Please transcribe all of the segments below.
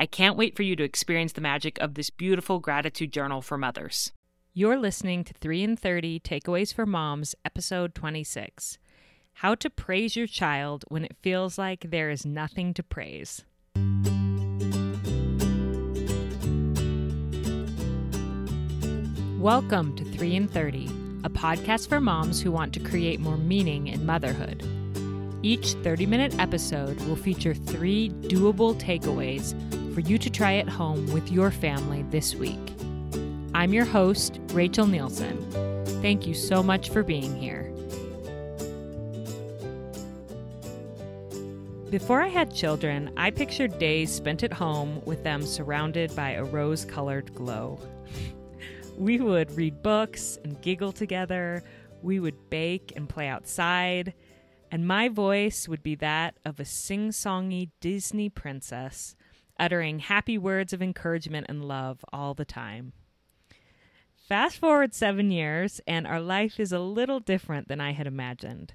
I can't wait for you to experience the magic of this beautiful gratitude journal for mothers. You're listening to 3 in 30 Takeaways for Moms, episode 26. How to praise your child when it feels like there is nothing to praise. Welcome to 3 in 30, a podcast for moms who want to create more meaning in motherhood. Each 30 minute episode will feature three doable takeaways for you to try at home with your family this week. I'm your host, Rachel Nielsen. Thank you so much for being here. Before I had children, I pictured days spent at home with them surrounded by a rose colored glow. we would read books and giggle together, we would bake and play outside and my voice would be that of a sing songy Disney princess, uttering happy words of encouragement and love all the time. Fast forward seven years, and our life is a little different than I had imagined.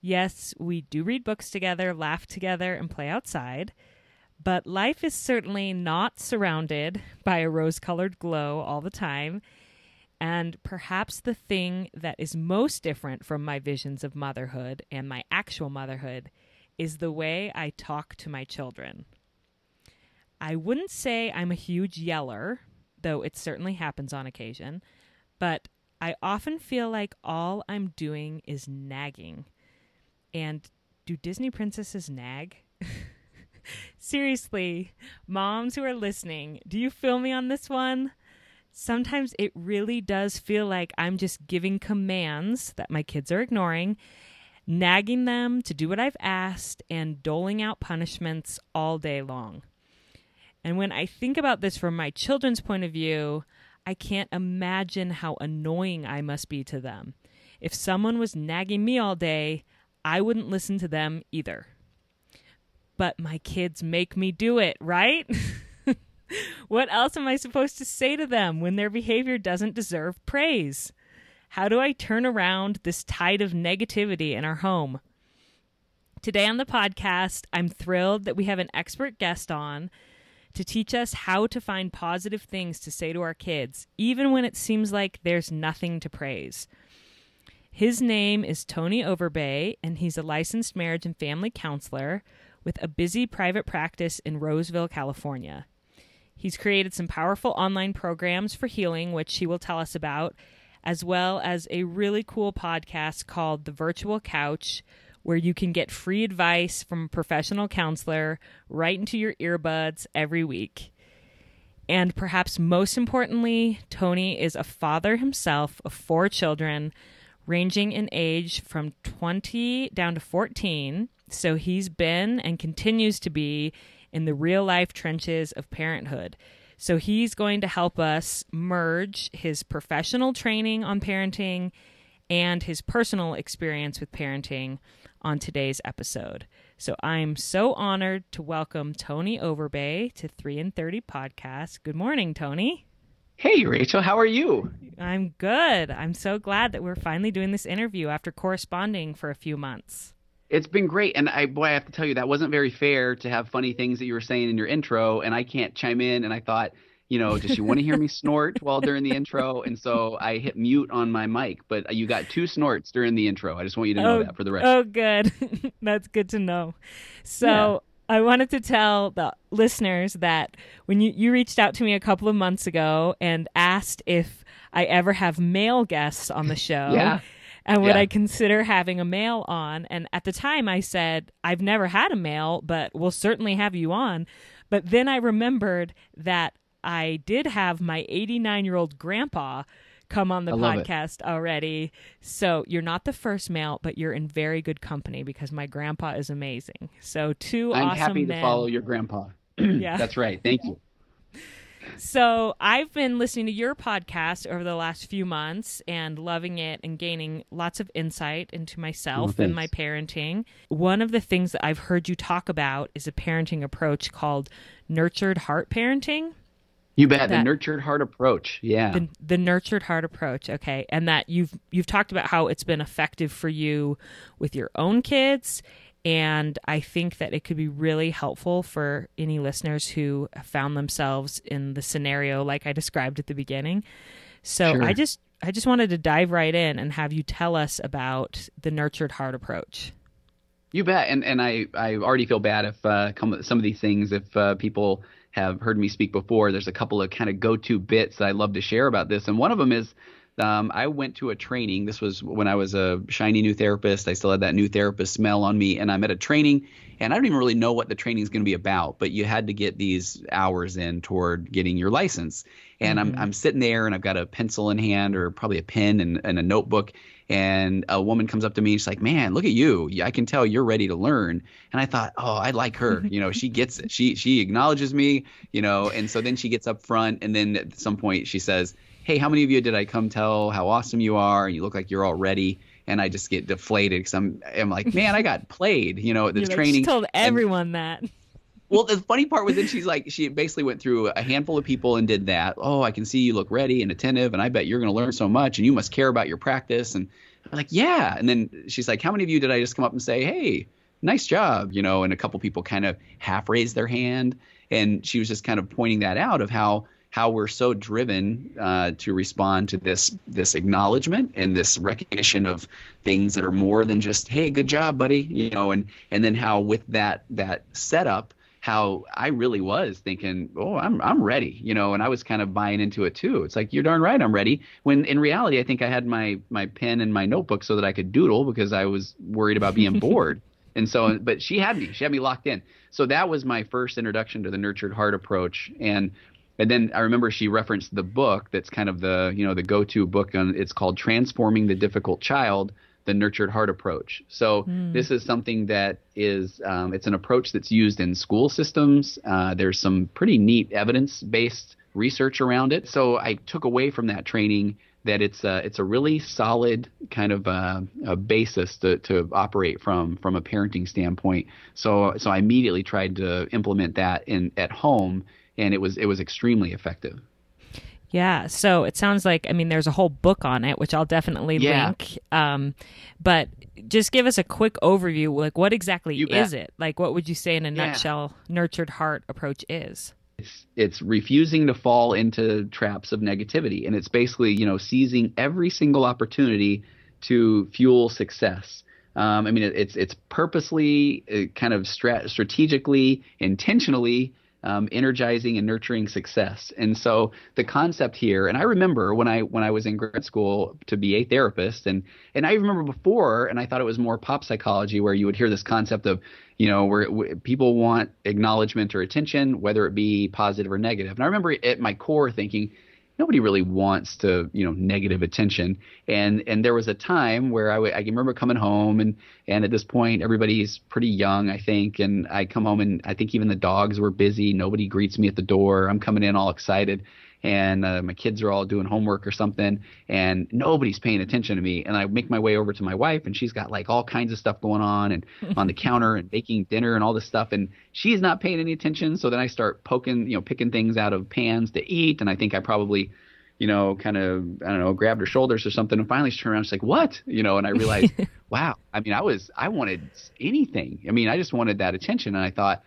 Yes, we do read books together, laugh together, and play outside, but life is certainly not surrounded by a rose colored glow all the time and perhaps the thing that is most different from my visions of motherhood and my actual motherhood is the way I talk to my children. I wouldn't say I'm a huge yeller, though it certainly happens on occasion, but I often feel like all I'm doing is nagging. And do Disney princesses nag? Seriously, moms who are listening, do you feel me on this one? sometimes it really does feel like I'm just giving commands that my kids are ignoring, nagging them to do what I've asked, and doling out punishments all day long. And when I think about this from my children's point of view, I can't imagine how annoying I must be to them. If someone was nagging me all day, I wouldn't listen to them either. But my kids make me do it, right? what else am I supposed to say to them when their behavior doesn't deserve praise? How do I turn around this tide of negativity in our home? Today on the podcast, I'm thrilled that we have an expert guest on to teach us how to find positive things to say to our kids, even when it seems like there's nothing to praise. His name is Tony Overbay, and he's a licensed marriage and family counselor with a busy private practice in Roseville, California. He's created some powerful online programs for healing, which he will tell us about, as well as a really cool podcast called The Virtual Couch, where you can get free advice from a professional counselor right into your earbuds every week. And perhaps most importantly, Tony is a father himself of four children, ranging in age from 20 down to 14. So he's been and continues to be in the real life trenches of parenthood. So he's going to help us merge his professional training on parenting and his personal experience with parenting on today's episode. So I'm so honored to welcome Tony Overbay to 3 in 30 podcast. Good morning, Tony. Hey, Rachel, how are you? I'm good. I'm so glad that we're finally doing this interview after corresponding for a few months. It's been great, and I boy, I have to tell you that wasn't very fair to have funny things that you were saying in your intro, and I can't chime in. And I thought, you know, does she want to hear me snort while during the intro? And so I hit mute on my mic, but you got two snorts during the intro. I just want you to know oh, that for the record. Oh, good. That's good to know. So. Yeah. I wanted to tell the listeners that when you, you reached out to me a couple of months ago and asked if I ever have male guests on the show. Yeah. And would Yeah. I consider having a male on? And at the time I said, I've never had a male, but we'll certainly have you on. But then I remembered that I did have my 89 year old grandpa come on the it. podcast already. So you're not the first male, but you're in very good company because my grandpa is amazing. So 2 I'm awesome happy men. to follow your grandpa. Yeah. That's right. Thank you. So I've been listening to your podcast over the last few months and loving it and gaining lots of insight into myself Oh, and my parenting. One of the things that I've heard you talk about is a parenting approach called nurtured heart parenting. You bet. That- the nurtured heart approach. Yeah. The, the nurtured heart approach, okay, and that you've you've talked about how it's been effective for you with your own kids, and I think that it could be really helpful for any listeners who have found themselves in the scenario like I described at the beginning. So Sure. I just I just wanted to dive right in and have you tell us about the nurtured heart approach. You bet, and and I I already feel bad if uh, come, some of these things if uh, people have heard me speak before. There's a couple of kind of go-to bits that I love to share about this, and one of them is um, I went to a training. This was when I was a shiny new therapist. I still had that new therapist smell on me, and I'm at a training, and I don't even really know what the training is going to be about, but you had to get these hours in toward getting your license. And I'm I'm sitting there, and I've got a pencil in hand, or probably a pen and, and a notebook, and a woman comes up to me and she's like man look at you. I can tell you're ready to learn. And i thought oh i like her. You know she gets it. She she acknowledges me you know and so then she gets up front and then at some point she says hey how many of you did i come tell how awesome you are and you look like you're all ready? And i just get deflated because i'm i'm like man i got played you know at this You're like, training. she told and- everyone that. Well, the funny part was that she's like, she basically went through a handful of people and did that. Oh, I can see you look ready and attentive, and I bet you're going to learn so much, and you must care about your practice. And I'm like, yeah. And then she's like, how many of you did I just come up and say, hey, nice job, you know? And a couple people kind of half raised their hand, and she was just kind of pointing that out of how how we're so driven uh, to respond to this this acknowledgement and this recognition of things that are more than just hey good job buddy you know and and then how with that that setup how I really was thinking, oh, I'm I'm ready, you know, and I was kind of buying into it too. It's like you're darn right, I'm ready. When in reality, I think I had my my pen and my notebook so that I could doodle because I was worried about being bored. And so, but she had me, she had me locked in. So that was my first introduction to the nurtured heart approach, and and then I remember she referenced the book that's kind of the you know the go-to book on. It's called Transforming the Difficult Child the nurtured heart approach. So this is something that is um, it's an approach that's used in school systems. Uh, there's some pretty neat evidence-based research around it. So I took away from that training that it's a, it's a really solid kind of uh, a basis to, to operate from from a parenting standpoint. So so I immediately tried to implement that in at home, and it was it was extremely effective. Yeah, so it sounds like I mean there's a whole book on it, which I'll definitely Yeah. link. Um, but just give us a quick overview. Like, what exactly is it? Like, what would you say in a Yeah. nutshell? Nurtured heart approach is. it's it's refusing to fall into traps of negativity and it's basically you know seizing every single opportunity to fuel success um, i mean it, it's it's purposely uh, kind of stra- strategically intentionally um, energizing and nurturing success and so the concept here and i remember when i when i was in grad school to be a therapist and and i remember before and i thought it was more pop psychology where you would hear this concept of you know where, where people want acknowledgement or attention whether it be positive or negative. and i remember at my core thinking nobody really wants to you know negative attention. And and there was a time where I w- I can remember coming home and and at this point everybody's pretty young I think. And I come home and I think even the dogs were busy. Nobody greets me at the door. I'm coming in all excited and uh, my kids are all doing homework or something and nobody's paying attention to me and I make my way over to my wife and she's got like all kinds of stuff going on and on the counter and baking dinner and all this stuff and she's not paying any attention so then I start poking you know picking things out of pans to eat and I think I probably you know, kind of, I don't know, grabbed her shoulders or something. And finally she turned around, she's like, what? You know, and I realized, wow, I mean, I was, I wanted anything. I mean, I just wanted that attention. And I thought,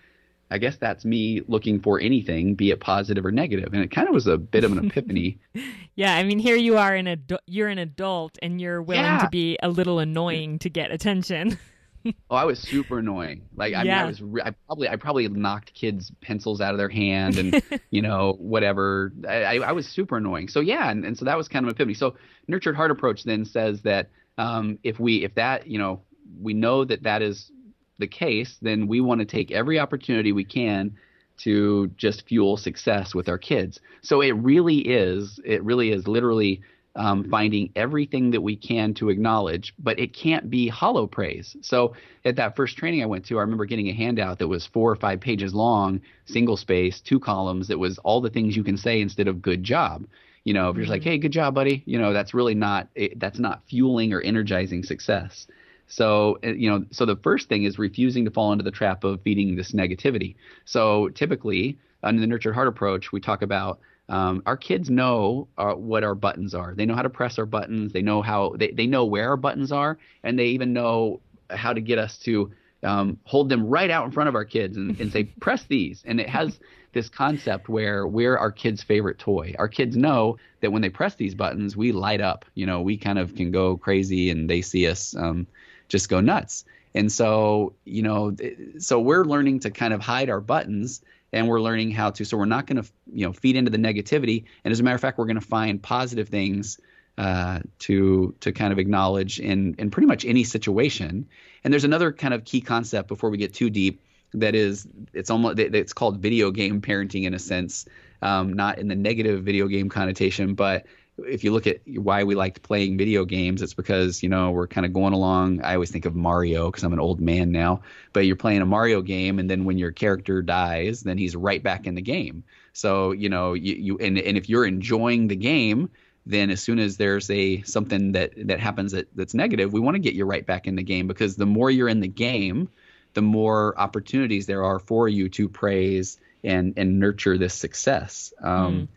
I guess that's me looking for anything, be it positive or negative. And it kind of was a bit of an epiphany. Yeah, I mean, here you are, an adu- you're an adult, and you're willing Yeah. to be a little annoying to get attention. oh, I was super annoying. Like I, Yeah. mean, I was re- I probably I probably knocked kids' pencils out of their hand and you know whatever. I, I I was super annoying. So yeah, and, and so that was kind of an epiphany. So nurtured heart approach then says that um, if we if that you know we know that that is the case, then we want to take every opportunity we can to just fuel success with our kids. So it really is, it really is literally um, finding everything that we can to acknowledge, but it can't be hollow praise. So at that first training I went to, I remember getting a handout that was four or five pages long, single space, two columns, that was all the things you can say instead of good job. You know, if you're just like, hey, good job, buddy, you know, that's really not, it, that's not fueling or energizing success. So, uh, you know, so the first thing is refusing to fall into the trap of feeding this negativity. So typically, under the nurtured heart approach, we talk about um, our kids know uh, what our buttons are. They know how to press our buttons. They know how they, they know where our buttons are, and they even know how to get us to um, hold them right out in front of our kids and, and say, press these. And it has this concept where we're our kids' favorite toy. Our kids know that when they press these buttons, we light up. You know, we kind of can go crazy, and they see us um, just go nuts. And so, you know, so we're learning to kind of hide our buttons and we're learning how to so we're not going to you know feed into the negativity and as a matter of fact we're going to find positive things uh, to to kind of acknowledge in in pretty much any situation and there's another kind of key concept before we get too deep that is it's almost it's called video game parenting in a sense um, not in the negative video game connotation but if you look at why we liked playing video games, it's because you know we're kind of going along. I always think of Mario because I'm an old man now. But you're playing a Mario game, and then when your character dies, then he's right back in the game. So you know you, you and and if you're enjoying the game, then as soon as there's a something that that happens that, that's negative, we want to get you right back in the game because the more you're in the game, the more opportunities there are for you to praise and and nurture this success. Um,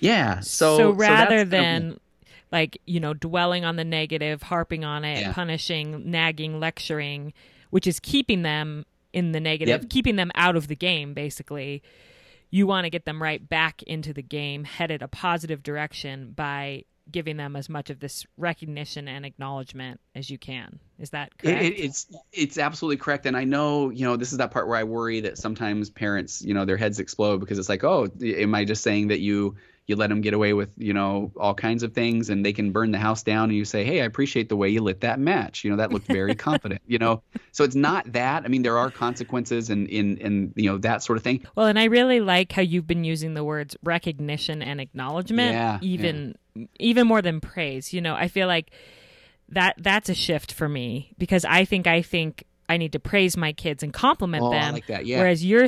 Yeah. So, so rather of- than like you know dwelling on the negative harping on it Yeah. punishing nagging lecturing which is keeping them in the negative Yep. keeping them out of the game basically you want to get them right back into the game headed a positive direction by giving them as much of this recognition and acknowledgement as you can is that It, correct it, it's it's absolutely correct, and I know you know this is that part where I worry that sometimes parents you know their heads explode because it's like oh am I just saying that you you let them get away with you know all kinds of things and they can burn the house down and you say hey I appreciate the way you lit that match you know that looked very confident you know so it's not that I mean there are consequences and in and you know that sort of thing Well, and I really like how you've been using the words recognition and acknowledgement, Yeah, even even more than praise. You know, I feel like that that's a shift for me because I think I think I need to praise my kids and compliment Oh, them. like that, yeah. Whereas you're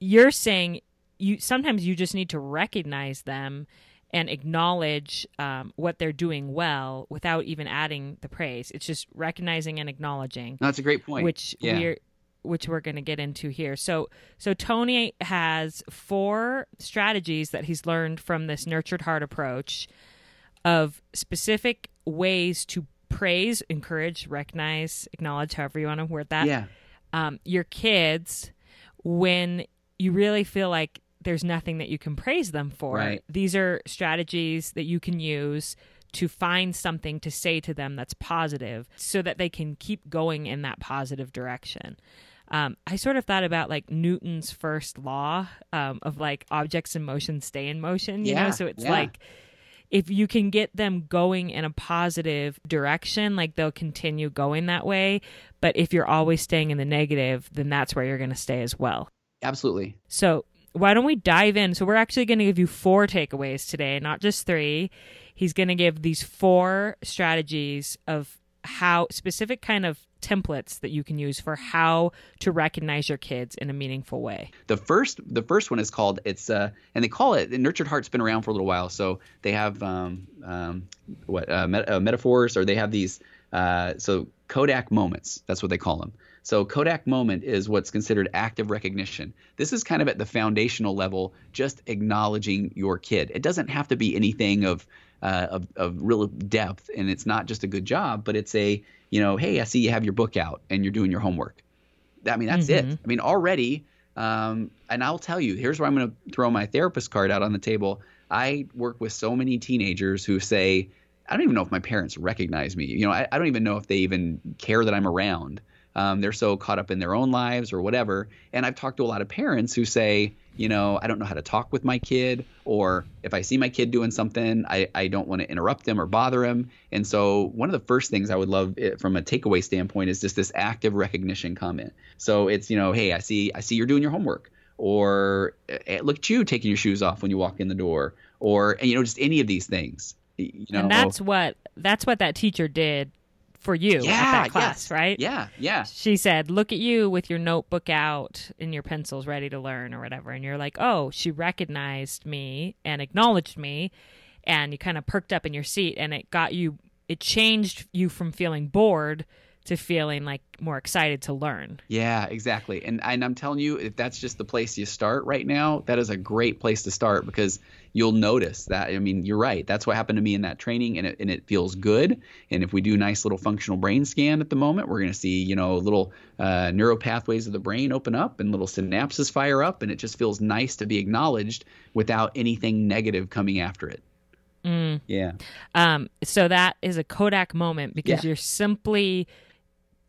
you're saying you sometimes you just need to recognize them and acknowledge um, what they're doing well without even adding the praise. It's just recognizing and acknowledging no, that's a great point which yeah. we're which we're going to get into here. So so Tony has four strategies that he's learned from this nurtured heart approach of specific ways to praise, encourage, recognize, acknowledge, however you want to word that. yeah Um, your kids when you really feel like there's nothing that you can praise them for. Right. These are strategies that you can use to find something to say to them that's positive so that they can keep going in that positive direction. Um, I sort of thought about like Newton's first law um, of like objects in motion stay in motion, you know? So it's yeah. like if you can get them going in a positive direction, like they'll continue going that way. But if you're always staying in the negative, then that's where you're going to stay as well. absolutely So, why don't we dive in? So, we're actually going to give you four takeaways today, not just three. He's going to give these four strategies of how specific kind of templates that you can use for how to recognize your kids in a meaningful way. the first the first one is called it's uh and they call it nurtured heart's been around for a little while so they have um um what uh, met, uh metaphors or they have these uh so kodak moments that's what they call them so kodak moment is what's considered active recognition this is kind of at the foundational level just acknowledging your kid it doesn't have to be anything of uh, of, of real depth and it's not just a good job but it's a you know hey i see you have your book out and you're doing your homework I mean, that's it. I mean, already, um, and I'll tell you, here's where I'm going to throw my therapist card out on the table. I work with so many teenagers who say, I don't even know if my parents recognize me. You know, I, I don't even know if they even care that I'm around um, they're so caught up in their own lives or whatever. And I've talked to a lot of parents who say, you know, I don't know how to talk with my kid, or if I see my kid doing something, I, I don't want to interrupt them or bother him. And so, one of the first things I would love it, from a takeaway standpoint is just this active recognition comment. So it's, you know, hey, I see, I see you're doing your homework, or hey, look at you taking your shoes off when you walk in the door, or you know, just any of these things. You know, and that's what that's what that teacher did for you yeah, at that class, yes. right? Yeah, yeah. She said, "Look at you with your notebook out and your pencils ready to learn or whatever." And you're like, "Oh, she recognized me and acknowledged me." And you kind of perked up in your seat and it got you it changed you from feeling bored to feeling like more excited to learn. Yeah, exactly. And and I'm telling you, if that's just the place you start right now, that is a great place to start because you'll notice that. I mean, you're right. That's what happened to me in that training, and it and it feels good. And if we do a nice little functional brain scan at the moment, we're going to see you know little uh, neural pathways of the brain open up and little synapses fire up, and it just feels nice to be acknowledged without anything negative coming after it. Mm. Yeah. Um, so that is a Kodak moment because Yeah. you're simply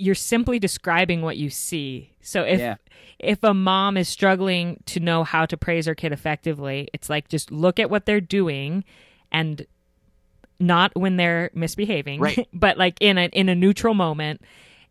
you're simply describing what you see. So if Yeah. if a mom is struggling to know how to praise her kid effectively, it's like just look at what they're doing and not when they're misbehaving, Right. but like in a in a neutral moment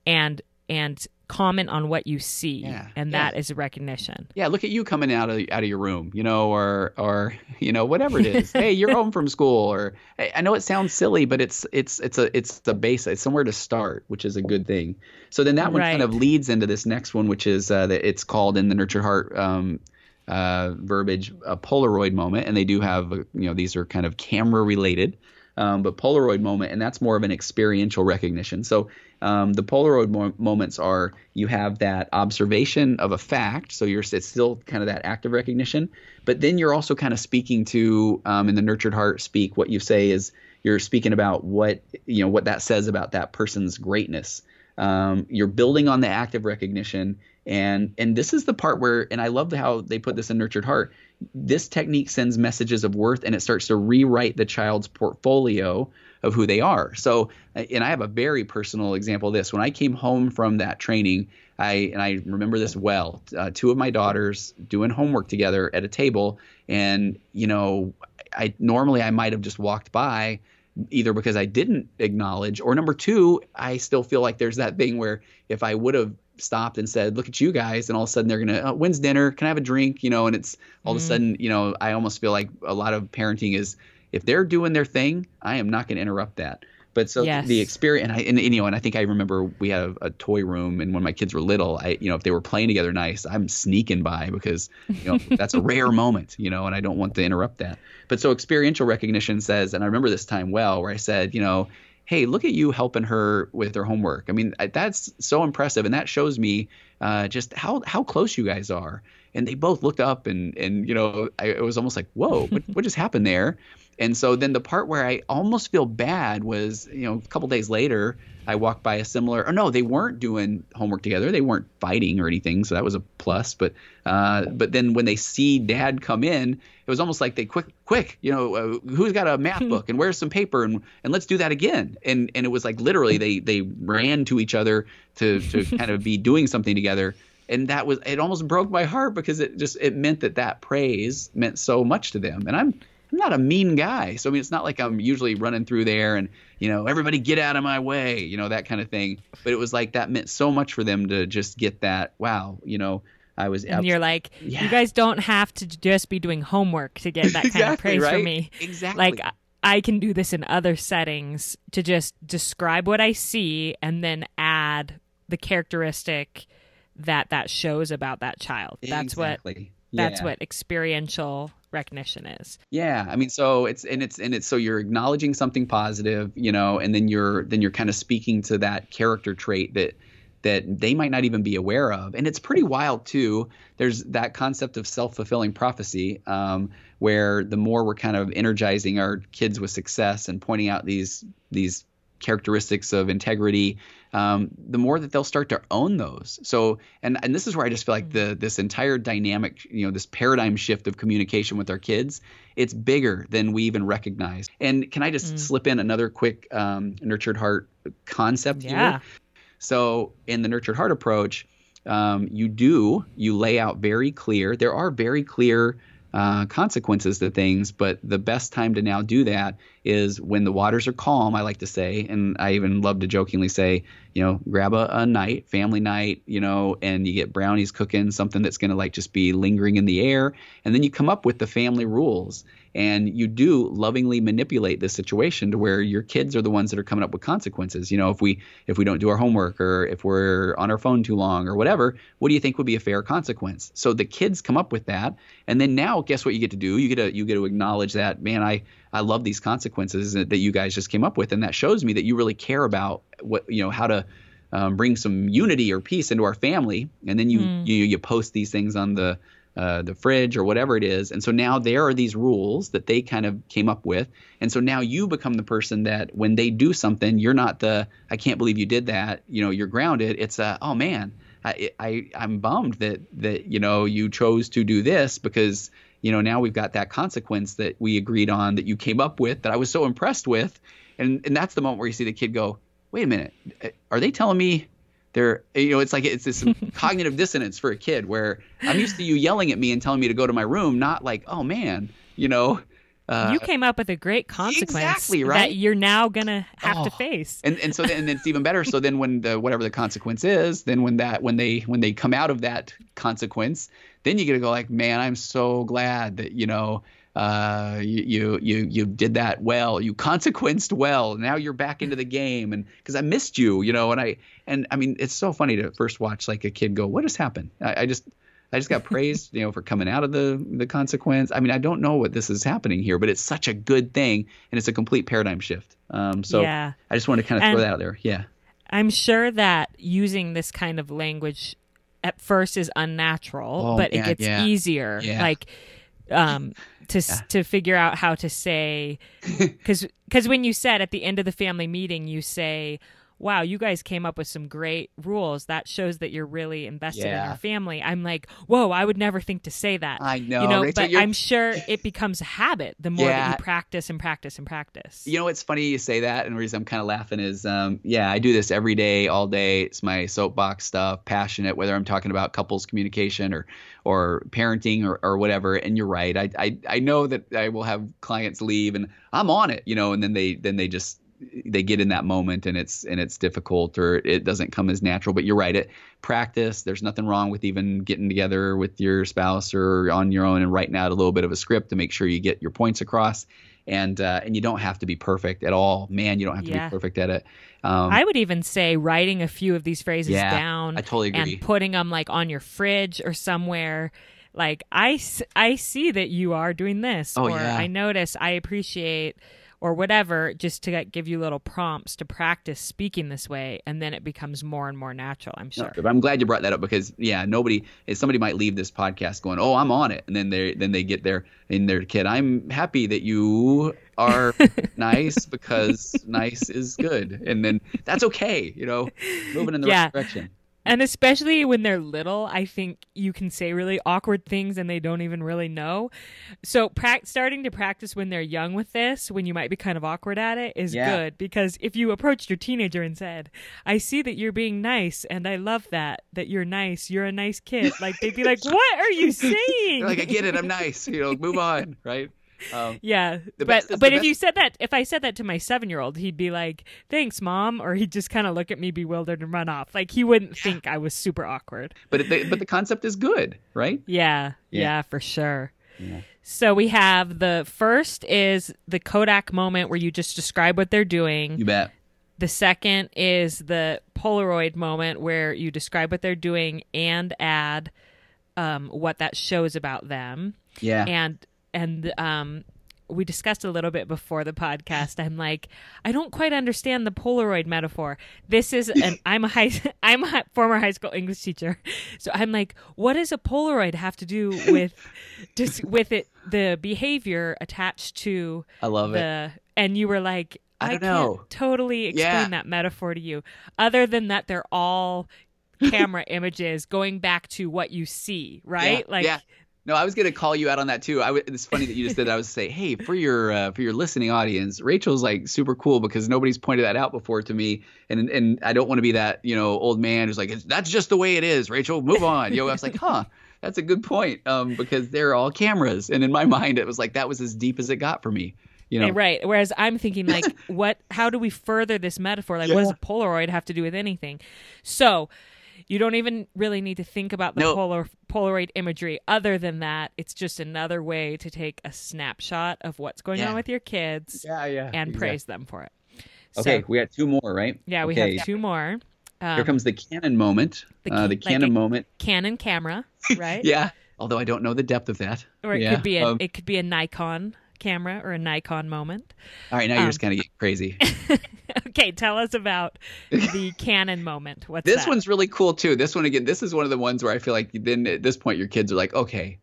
and and comment on what you see Yeah, and yeah. that is a recognition. Yeah, look at you coming out of out of your room, you know, or or you know whatever it is. hey, you're home from school, or hey, I know it sounds silly, but it's it's it's a it's the base. It's somewhere to start, which is a good thing. So then that one kind of leads into this next one, which is uh, that it's called in the nurture Heart um, uh, verbiage a Polaroid moment, and they do have uh, you know these are kind of camera related. Um, but Polaroid moment, and that's more of an experiential recognition. So um, the Polaroid mo- moments are you have that observation of a fact, so you're it's still kind of that active recognition, but then you're also kind of speaking to um, in the nurtured heart speak. What you say is you're speaking about what you know what that says about that person's greatness. Um, you're building on the active recognition, and and this is the part where, and I love how they put this in nurtured heart this technique sends messages of worth and it starts to rewrite the child's portfolio of who they are. So, and I have a very personal example of this. When I came home from that training, I and I remember this well. Uh, two of my daughters doing homework together at a table, and you know, I normally I might have just walked by either because I didn't acknowledge or number two, I still feel like there's that thing where if I would have stopped and said, "Look at you guys," and all of a sudden they're gonna, oh, "When's dinner? Can I have a drink?" You know, and it's all of a sudden, you know, I almost feel like a lot of parenting is if they're doing their thing, I am not going to interrupt that. But so Yes. the experience, and I, and, and, you know, and I think I remember we had a, a toy room, and when my kids were little, I, you know, if they were playing together nice, I'm sneaking by because, you know, that's a rare moment, you know, and I don't want to interrupt that. But so experiential recognition says, and I remember this time well, where I said, you know, hey, look at you helping her with her homework. I mean, that's so impressive, and that shows me uh, just how how close you guys are. And they both looked up, and and you know, I, it was almost like, whoa, what, what just happened there? And so then the part where I almost feel bad was, you know, a couple days later, I walked by a similar. Oh no, they weren't doing homework together. They weren't fighting or anything, so that was a plus. But uh, but then when they see Dad come in, it was almost like they quick quick, you know, uh, who's got a math book and where's some paper and and let's do that again. And and it was like literally they they ran to each other to to kind of be doing something together. And that was it almost broke my heart because it just it meant that that praise meant so much to them. And I'm I'm not a mean guy. So I mean, it's not like I'm usually running through there and you know everybody get out of my way, you know that kind of thing. But it was like that meant so much for them to just get that. Wow, you know, I was. And you're like, Yeah. you guys don't have to just be doing homework to get that kind of praise right? from me. Exactly. Like I can do this in other settings to just describe what I see and then add the characteristic that that shows about that child. That's what exactly. that's Yeah. what experiential recognition is. Yeah, I mean, so it's and it's and it's so you're acknowledging something positive, you know, and then you're then you're kind of speaking to that character trait that that they might not even be aware of, and it's pretty wild too. There's that concept of self-fulfilling prophecy, um, where the more we're kind of energizing our kids with success and pointing out these these characteristics of integrity, um, the more that they'll start to own those. So, and and this is where I just feel like the this entire dynamic, you know, this paradigm shift of communication with our kids, it's bigger than we even recognize. And can I just slip in another quick um, nurtured heart concept Yeah. here? So in the nurtured heart approach, um, you do you lay out very clear. There are very clear uh, consequences to things, but the best time to now do that is when the waters are calm. I like to say, and I even love to jokingly say, you know, grab a, a night, family night, you know, and you get brownies cooking, something that's going to like just be lingering in the air, and then you come up with the family rules and you do lovingly manipulate this situation to where your kids are the ones that are coming up with consequences. You know if we if we don't do our homework or if we're on our phone too long or whatever what do you think would be a fair consequence? So the kids come up with that. And then now guess what you get to do? You get to you get to acknowledge that man i i love these consequences that you guys just came up with. And that shows me that you really care about what you know how to um, bring some unity or peace into our family. And then you mm. you you post these things on the uh, the fridge or whatever it is. And so now there are these rules that they kind of came up with. And so now you become the person that when they do something, you're not the, I can't believe you did that. You know, you're grounded. It's a, oh man, I, I, I'm bummed that, that, you know, you chose to do this because, you know, now we've got that consequence that we agreed on that you came up with that I was so impressed with. And, and that's the moment where you see the kid go, wait a minute, are they telling me they're you know it's like it's this cognitive dissonance for a kid where i'm used to you yelling at me and telling me to go to my room not like oh man you know uh, you came up with a great consequence exactly, right? that you're now gonna have oh. to face and and so then, and it's even better so then when the whatever the consequence is then when that when they when they come out of that consequence then you get to go like man i'm so glad that you know uh, you, you you did that well. You consequenced well. Now you're back into the game, and because I missed you, you know. And I and I mean, it's so funny to first watch like a kid go, "What has happened?" I, I just I just got praised, you know, for coming out of the the consequence. I mean, I don't know what this is happening here, but it's such a good thing, and it's a complete paradigm shift. Um, so yeah. I just want to kind of throw that out there. Yeah, I'm sure that using this kind of language at first is unnatural, oh, but it gets yeah. easier. Yeah. Like um, to yeah. to figure out how to say because because when you said at the end of the family meeting you say wow, you guys came up with some great rules. That shows that you're really invested yeah. in our family. I'm like, whoa, I would never think to say that. I know, you know, Rachel, but you're... I'm sure it becomes a habit the more yeah. that you practice and practice and practice. You know, it's funny you say that, and the reason I'm kind of laughing is, um, yeah, I do this every day, all day. It's my soapbox stuff, passionate, whether I'm talking about couples communication or or parenting or, or whatever. And you're right. I, I I know that I will have clients leave, and I'm on it, you know, and then they then they just they get in that moment and it's and it's difficult or it doesn't come as natural but you're right it practice there's nothing wrong with even getting together with your spouse or on your own and writing out a little bit of a script to make sure you get your points across and uh, and you don't have to be perfect at all man you don't have to yeah. be perfect at it um, I would even say writing a few of these phrases yeah, down I totally agree. and putting them like on your fridge or somewhere like I, I see that you are doing this oh, or yeah. I notice I appreciate or whatever just to give you little prompts to practice speaking this way and then it becomes more and more natural i'm sure no, i'm glad you brought that up because yeah nobody is somebody might leave this podcast going oh i'm on it and then they then they get there in their kid i'm happy that you are nice because nice is good and then that's okay you know moving in the yeah. right direction and especially when they're little, I think you can say really awkward things and they don't even really know. So, pra- starting to practice when they're young with this, when you might be kind of awkward at it, is yeah. good because if you approached your teenager and said, "I see that you're being nice, and I love that that you're nice. You're a nice kid," like they'd be like, "What are you saying?" like, "I get it. I'm nice. You know, move on." Right? Um, yeah, but but if you said that, if I said that to my seven year old, he'd be like, "Thanks, mom," or he'd just kind of look at me bewildered and run off. Like he wouldn't yeah. think I was super awkward. But the, but the concept is good, right? Yeah, yeah, yeah for sure. Yeah. So we have the first is the Kodak moment where you just describe what they're doing. You bet. The second is the Polaroid moment where you describe what they're doing and add um, what that shows about them. Yeah. And and um, we discussed a little bit before the podcast. I'm like, I don't quite understand the Polaroid metaphor. This is an I'm a high I'm a former high school English teacher, so I'm like, what does a Polaroid have to do with just with it the behavior attached to I love the, it. And you were like, I, I can't know. totally explain yeah. that metaphor to you, other than that they're all camera images going back to what you see, right? Yeah, like. Yeah No, I was gonna call you out on that too. I w- it's funny that you just did. That. I was say, hey, for your uh, for your listening audience, Rachel's like super cool because nobody's pointed that out before to me, and and I don't want to be that you know old man who's like, that's just the way it is. Rachel, move on. You know, I was like, huh, that's a good point. Um, because they're all cameras, and in my mind, it was like that was as deep as it got for me. You know? Right. Whereas I'm thinking like, what? How do we further this metaphor? Like, Yeah. what does a Polaroid have to do with anything? So. You don't even really need to think about the No. polar, Polaroid imagery. Other than that, it's just another way to take a snapshot of what's going Yeah. on with your kids Yeah, yeah. and exactly. praise them for it. Okay, So, we got two more, right? yeah, we okay. have two more. Um, Here comes the canon moment. the uh, the like canon a- moment. Canon camera, right? Yeah. Although I don't know the depth of that. Or it yeah. could be a um, it could be a Nikon camera or a Nikon moment. all right, now you're um, just kind of getting crazy. okay, tell us about the Canon moment. What's This that? one's really cool too. This one again. This is one of the ones where I feel like then at this point your kids are like, okay,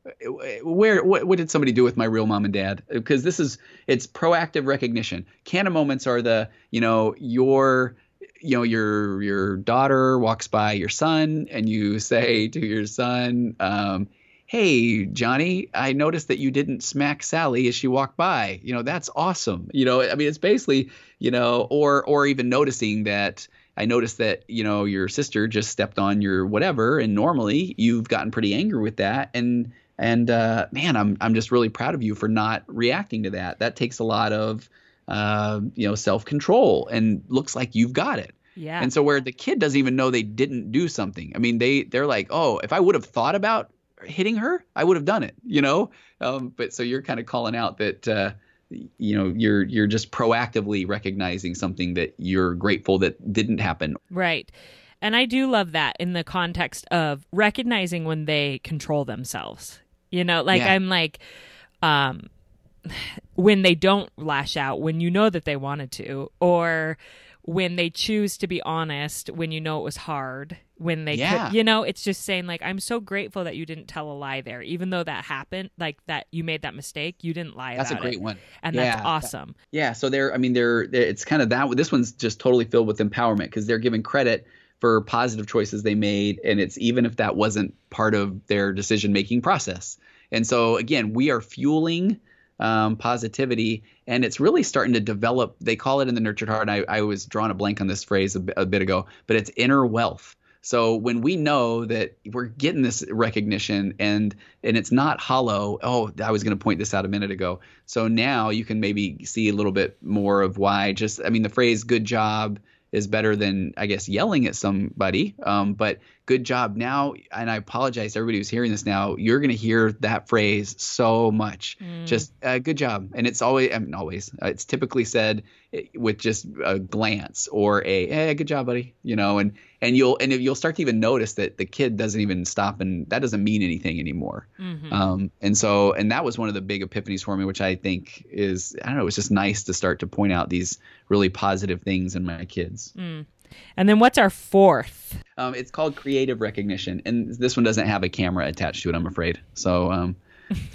where what, what did somebody do with my real mom and dad? Because this is it's proactive recognition. Canon moments are the you know your you know your your daughter walks by your son and you say to your son. Um, Hey Johnny, I noticed that you didn't smack Sally as she walked by. You know that's awesome. You know, I mean, it's basically, you know, or or even noticing that I noticed that you know your sister just stepped on your whatever, and normally you've gotten pretty angry with that, and and uh, man, I'm I'm just really proud of you for not reacting to that. That takes a lot of uh, you know self control, and looks like you've got it. yeah. And so where the kid doesn't even know they didn't do something. I mean, they they're like, oh, if I would have thought about hitting her, I would have done it, you know. Um, but so you're kind of calling out that. Uh, you know you're you're just proactively recognizing something that you're grateful that didn't happen Right. And I do love that in the context of recognizing when they control themselves. You know, like Yeah. I'm like um when they don't lash out when you know that they wanted to or when they choose to be honest when you know it was hard when they Yeah. could you know it's just saying like i'm so grateful that you didn't tell a lie there even though that happened like that you made that mistake you didn't lie that's a great it one and Yeah. that's awesome yeah so they're i mean they're, it's kind of that this one's just totally filled with empowerment because they're giving credit for positive choices they made and it's even if that wasn't part of their decision making process and so again we are fueling um, positivity and it's really starting to develop. They call it in the nurtured heart and i, I was drawing a blank on this phrase a, bit- a bit ago but it's inner wealth. So when we know that we're getting this recognition and and it's not hollow oh i was going to point this out a minute ago. So now you can maybe see a little bit more of why. Just i mean the phrase good job is better than i guess yelling at somebody um, but good job now and i apologize to everybody who's hearing this now you're going to hear that phrase so much Mm. just uh, good job and it's always I mean, always uh, it's typically said eh, with just a glance or a hey good job buddy you know and and you'll and you'll start to even notice that the kid doesn't even stop and that doesn't mean anything anymore Mhm. um, and so and that was one of the big epiphanies for me which i think is i don't know it's just nice to start to point out these really positive things in my kids Mm. And then what's our fourth um, it's called creative recognition, and this one doesn't have a camera attached to it. I'm afraid. So, um,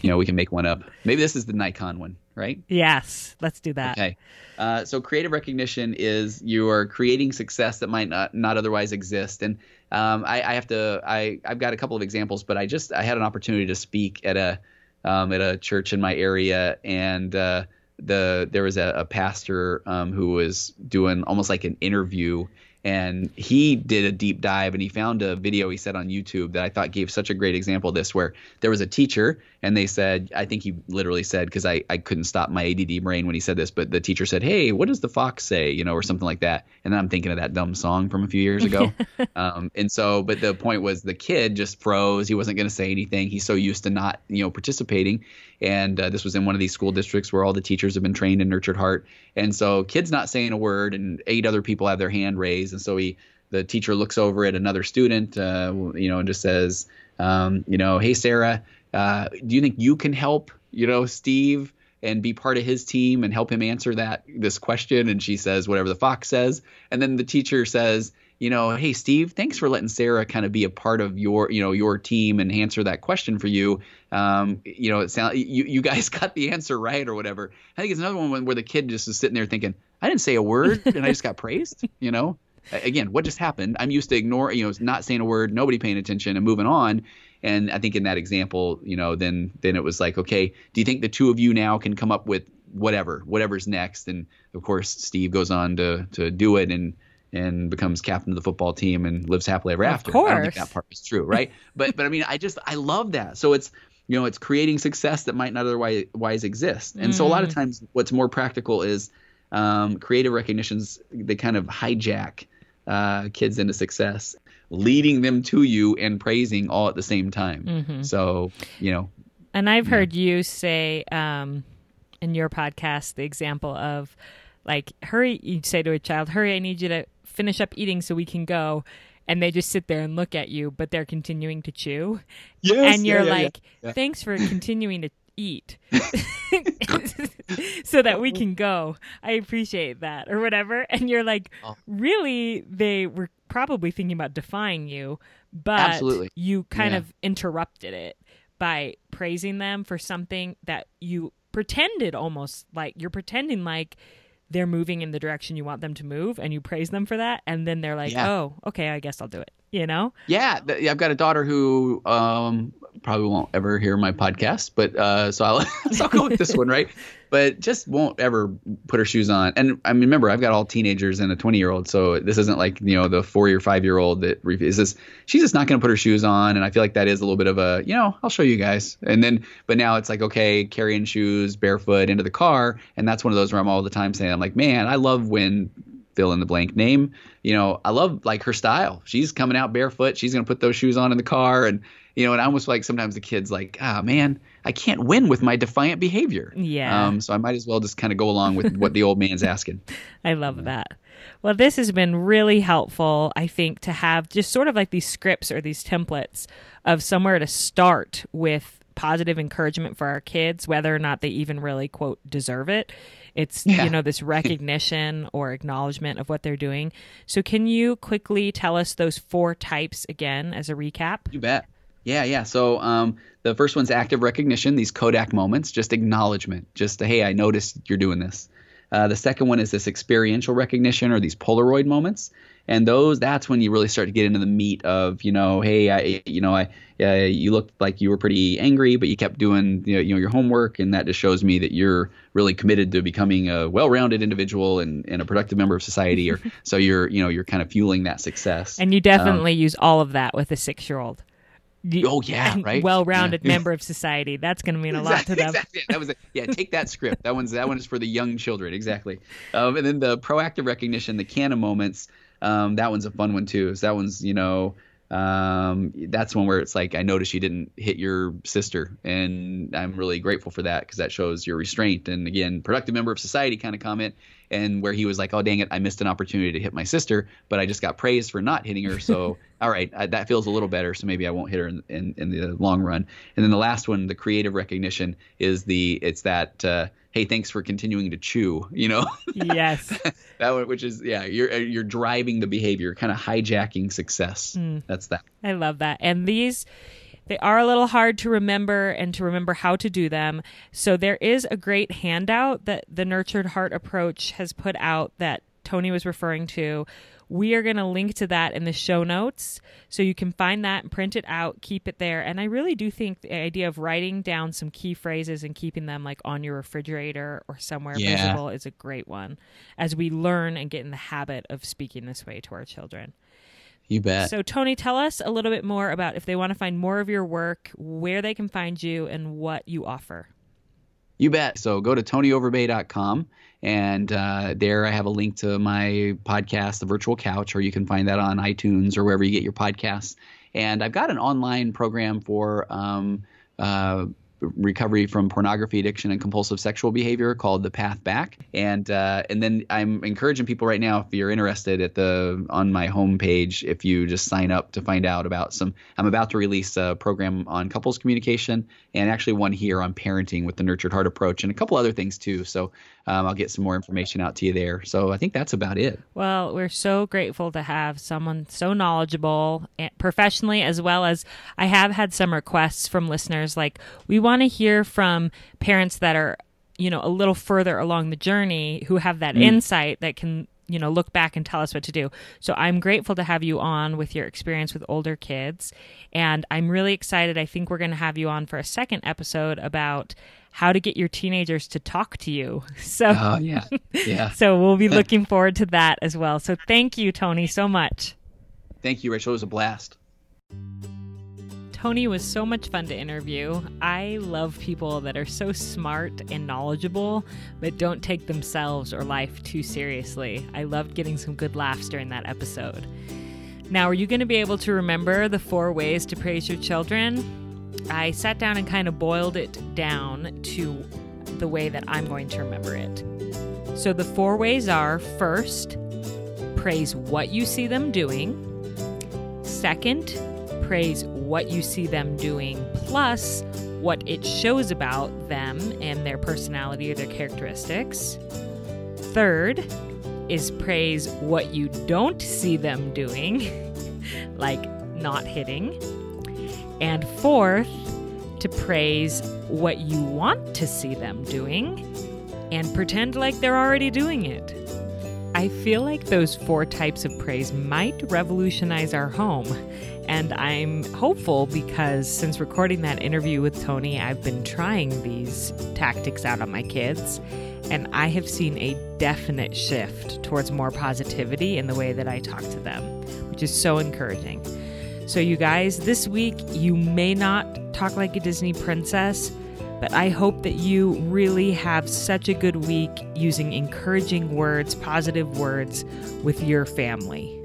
you know, we can make one up. Maybe this is the Nikon one, right? yes let's do that Okay. Uh, so creative recognition is you are creating success that might not not otherwise exist. And um, I, I have to I I've got a couple of examples, but I just I had an opportunity to speak at a um, at a church in my area, and uh, the there was a, a pastor um, who was doing almost like an interview. And he did a deep dive and he found a video he said on YouTube that I thought gave such a great example of this, where there was a teacher and they said, I think he literally said, because I, I couldn't stop my ADD brain when he said this, but the teacher said, Hey, what does the fox say? You know, or something like that. And then I'm thinking of that dumb song from a few years ago. um, and so, but the point was the kid just froze. He wasn't going to say anything. He's so used to not, you know, participating. And uh, this was in one of these school districts where all the teachers have been trained in nurtured heart. And so, kid's not saying a word, and eight other people have their hand raised. And so he, the teacher looks over at another student, uh, you know, and just says, um, you know, hey Sarah, uh, do you think you can help, you know, Steve? and be part of his team and help him answer that this question and she says whatever the fox says and then the teacher says you know hey steve thanks for letting sarah kind of be a part of your you know your team and answer that question for you. Um, you know it sounds you, you guys got the answer right or whatever. I think it's another one where the kid just is sitting there thinking i didn't say a word and i just got praised you know? Again what just happened? I'm used to ignore you know not saying a word nobody paying attention and moving on. And I think in that example, you know, then then it was like, okay, do you think the two of you now can come up with whatever, whatever's next? And of course, Steve goes on to to do it. And and becomes captain of the football team and lives happily ever after. Of course. I don't think that part is true, right? but but I mean, I just I love that. So it's you know it's creating success that might not otherwise exist. And mm. so a lot of times, what's more practical is um, creative recognitions. They kind of hijack uh, kids into success, leading them to you and praising all at the same time. Mm-hmm. So you know. And I've heard you say um, in your podcast the example of like hurry you say to a child hurry i need you to finish up eating so we can go and they just sit there and look at you but they're continuing to chew yes, and you're yeah, yeah, like yeah. thanks for continuing to eat so that we can go i appreciate that or whatever and you're like oh. really they were probably thinking about defying you but Absolutely. you kind of interrupted it by praising them for something that you pretended almost like you're pretending like they're moving in the direction you want them to move and you praise them for that and then they're like yeah. oh okay i guess i'll do it you know yeah th- i've got a daughter who um, probably won't ever hear my podcast but uh, so i'll so i'll go with this one right but just won't ever put her shoes on. And I mean, remember, I've got all teenagers and a 20 year old, so this isn't like you know the four or five year old that is this. She's just not going to put her shoes on, and I feel like that is a little bit of a you know I'll show you guys. And then, but now it's like okay, carrying shoes barefoot into the car, and that's one of those where I'm all the time saying I'm like, man, I love when fill in the blank name. You know, I love like her style. She's coming out barefoot. She's going to put those shoes on in the car. And, you know, and I almost like sometimes the kids like, ah, oh, man, I can't win with my defiant behavior. Yeah. Um, so I might as well just kind of go along with what the old man's asking. I love that. Well, this has been really helpful, I think, to have just sort of like these scripts or these templates of somewhere to start with positive encouragement for our kids, whether or not they even really, quote, deserve it. It's, yeah. you know, this recognition or acknowledgement of what they're doing. So, can you quickly tell us those four types again as a recap? You bet. Yeah, yeah. So um, the first one's active recognition, these Kodak moments, just acknowledgement, just hey, I noticed you're doing this. Uh, the second one is this experiential recognition or these Polaroid moments, and those that's when you really start to get into the meat of you know, hey, I, you know, I, uh, you looked like you were pretty angry, but you kept doing you know, you know your homework, and that just shows me that you're really committed to becoming a well-rounded individual and, and a productive member of society. Or so you're you know you're kind of fueling that success. And you definitely um, use all of that with a six-year-old oh yeah, right. Well-rounded yeah. member of society. That's going to mean a exactly, lot to them. Exactly. That was Yeah, take that script. That one's that one is for the young children. Exactly. Um, and then the proactive recognition, the Canon moments. Um, that one's a fun one too. So that one's you know um, that's one where it's like I noticed you didn't hit your sister, and I'm really grateful for that because that shows your restraint and again productive member of society kind of comment and where he was like, "Oh dang it, I missed an opportunity to hit my sister, but I just got praised for not hitting her." So, all right, I, that feels a little better. So maybe I won't hit her in, in, in, the long run. And then the last one, the creative recognition, is the it's that uh, hey, thanks for continuing to chew. You know? Yes. that one, which is yeah, you're uh, you're driving the behavior, kind of hijacking success. Mm. That's that. I love that. And these they are a little hard to remember and to remember how to do them. So there is a great handout that the Nurtured Heart approach has put out that Tony was referring to. We are going to link to that in the show notes so you can find that and print it out, keep it there. And I really do think the idea of writing down some key phrases and keeping them like on your refrigerator or somewhere yeah. visible is a great one as we learn and get in the habit of speaking this way to our children. You bet. So, Tony, tell us a little bit more about if they want to find more of your work, where they can find you, and what you offer. You bet. So, go to tonyoverbay.com, and uh, there I have a link to my podcast, The Virtual Couch, or you can find that on iTunes or wherever you get your podcasts. And I've got an online program for um, uh, recovery from pornography addiction and compulsive sexual behavior called the path back and uh, and then i'm encouraging people right now if you're interested at the on my homepage if you just sign up to find out about some i'm about to release a program on couples communication and actually one here on parenting with the nurtured heart approach and a couple other things too so um, I'll get some more information out to you there. So I think that's about it. Well, we're so grateful to have someone so knowledgeable professionally, as well as I have had some requests from listeners like, we want to hear from parents that are you know a little further along the journey who have that mm. insight that can you know, look back and tell us what to do. So I'm grateful to have you on with your experience with older kids. And I'm really excited. I think we're going to have you on for a second episode about how to get your teenagers to talk to you. So, oh, yeah. Yeah. so we'll be looking forward to that as well. So thank you, Tony, so much. Thank you, Rachel. It was a blast. Tony was so much fun to interview. I love people that are so smart and knowledgeable, but don't take themselves or life too seriously. I loved getting some good laughs during that episode. Now, are you going to be able to remember the four ways to praise your children? I sat down and kind of boiled it down to the way that I'm going to remember it. So the four ways are first, praise what you see them doing. Second, praise what you see them doing plus what it shows about them and their personality or their characteristics. Third is praise what you don't see them doing, like not hitting. And fourth, to praise what you want to see them doing and pretend like they're already doing it. I feel like those four types of praise might revolutionize our home and I'm hopeful because since recording that interview with Tony, I've been trying these tactics out on my kids. And I have seen a definite shift towards more positivity in the way that I talk to them, which is so encouraging. So, you guys, this week you may not talk like a Disney princess, but I hope that you really have such a good week using encouraging words, positive words with your family.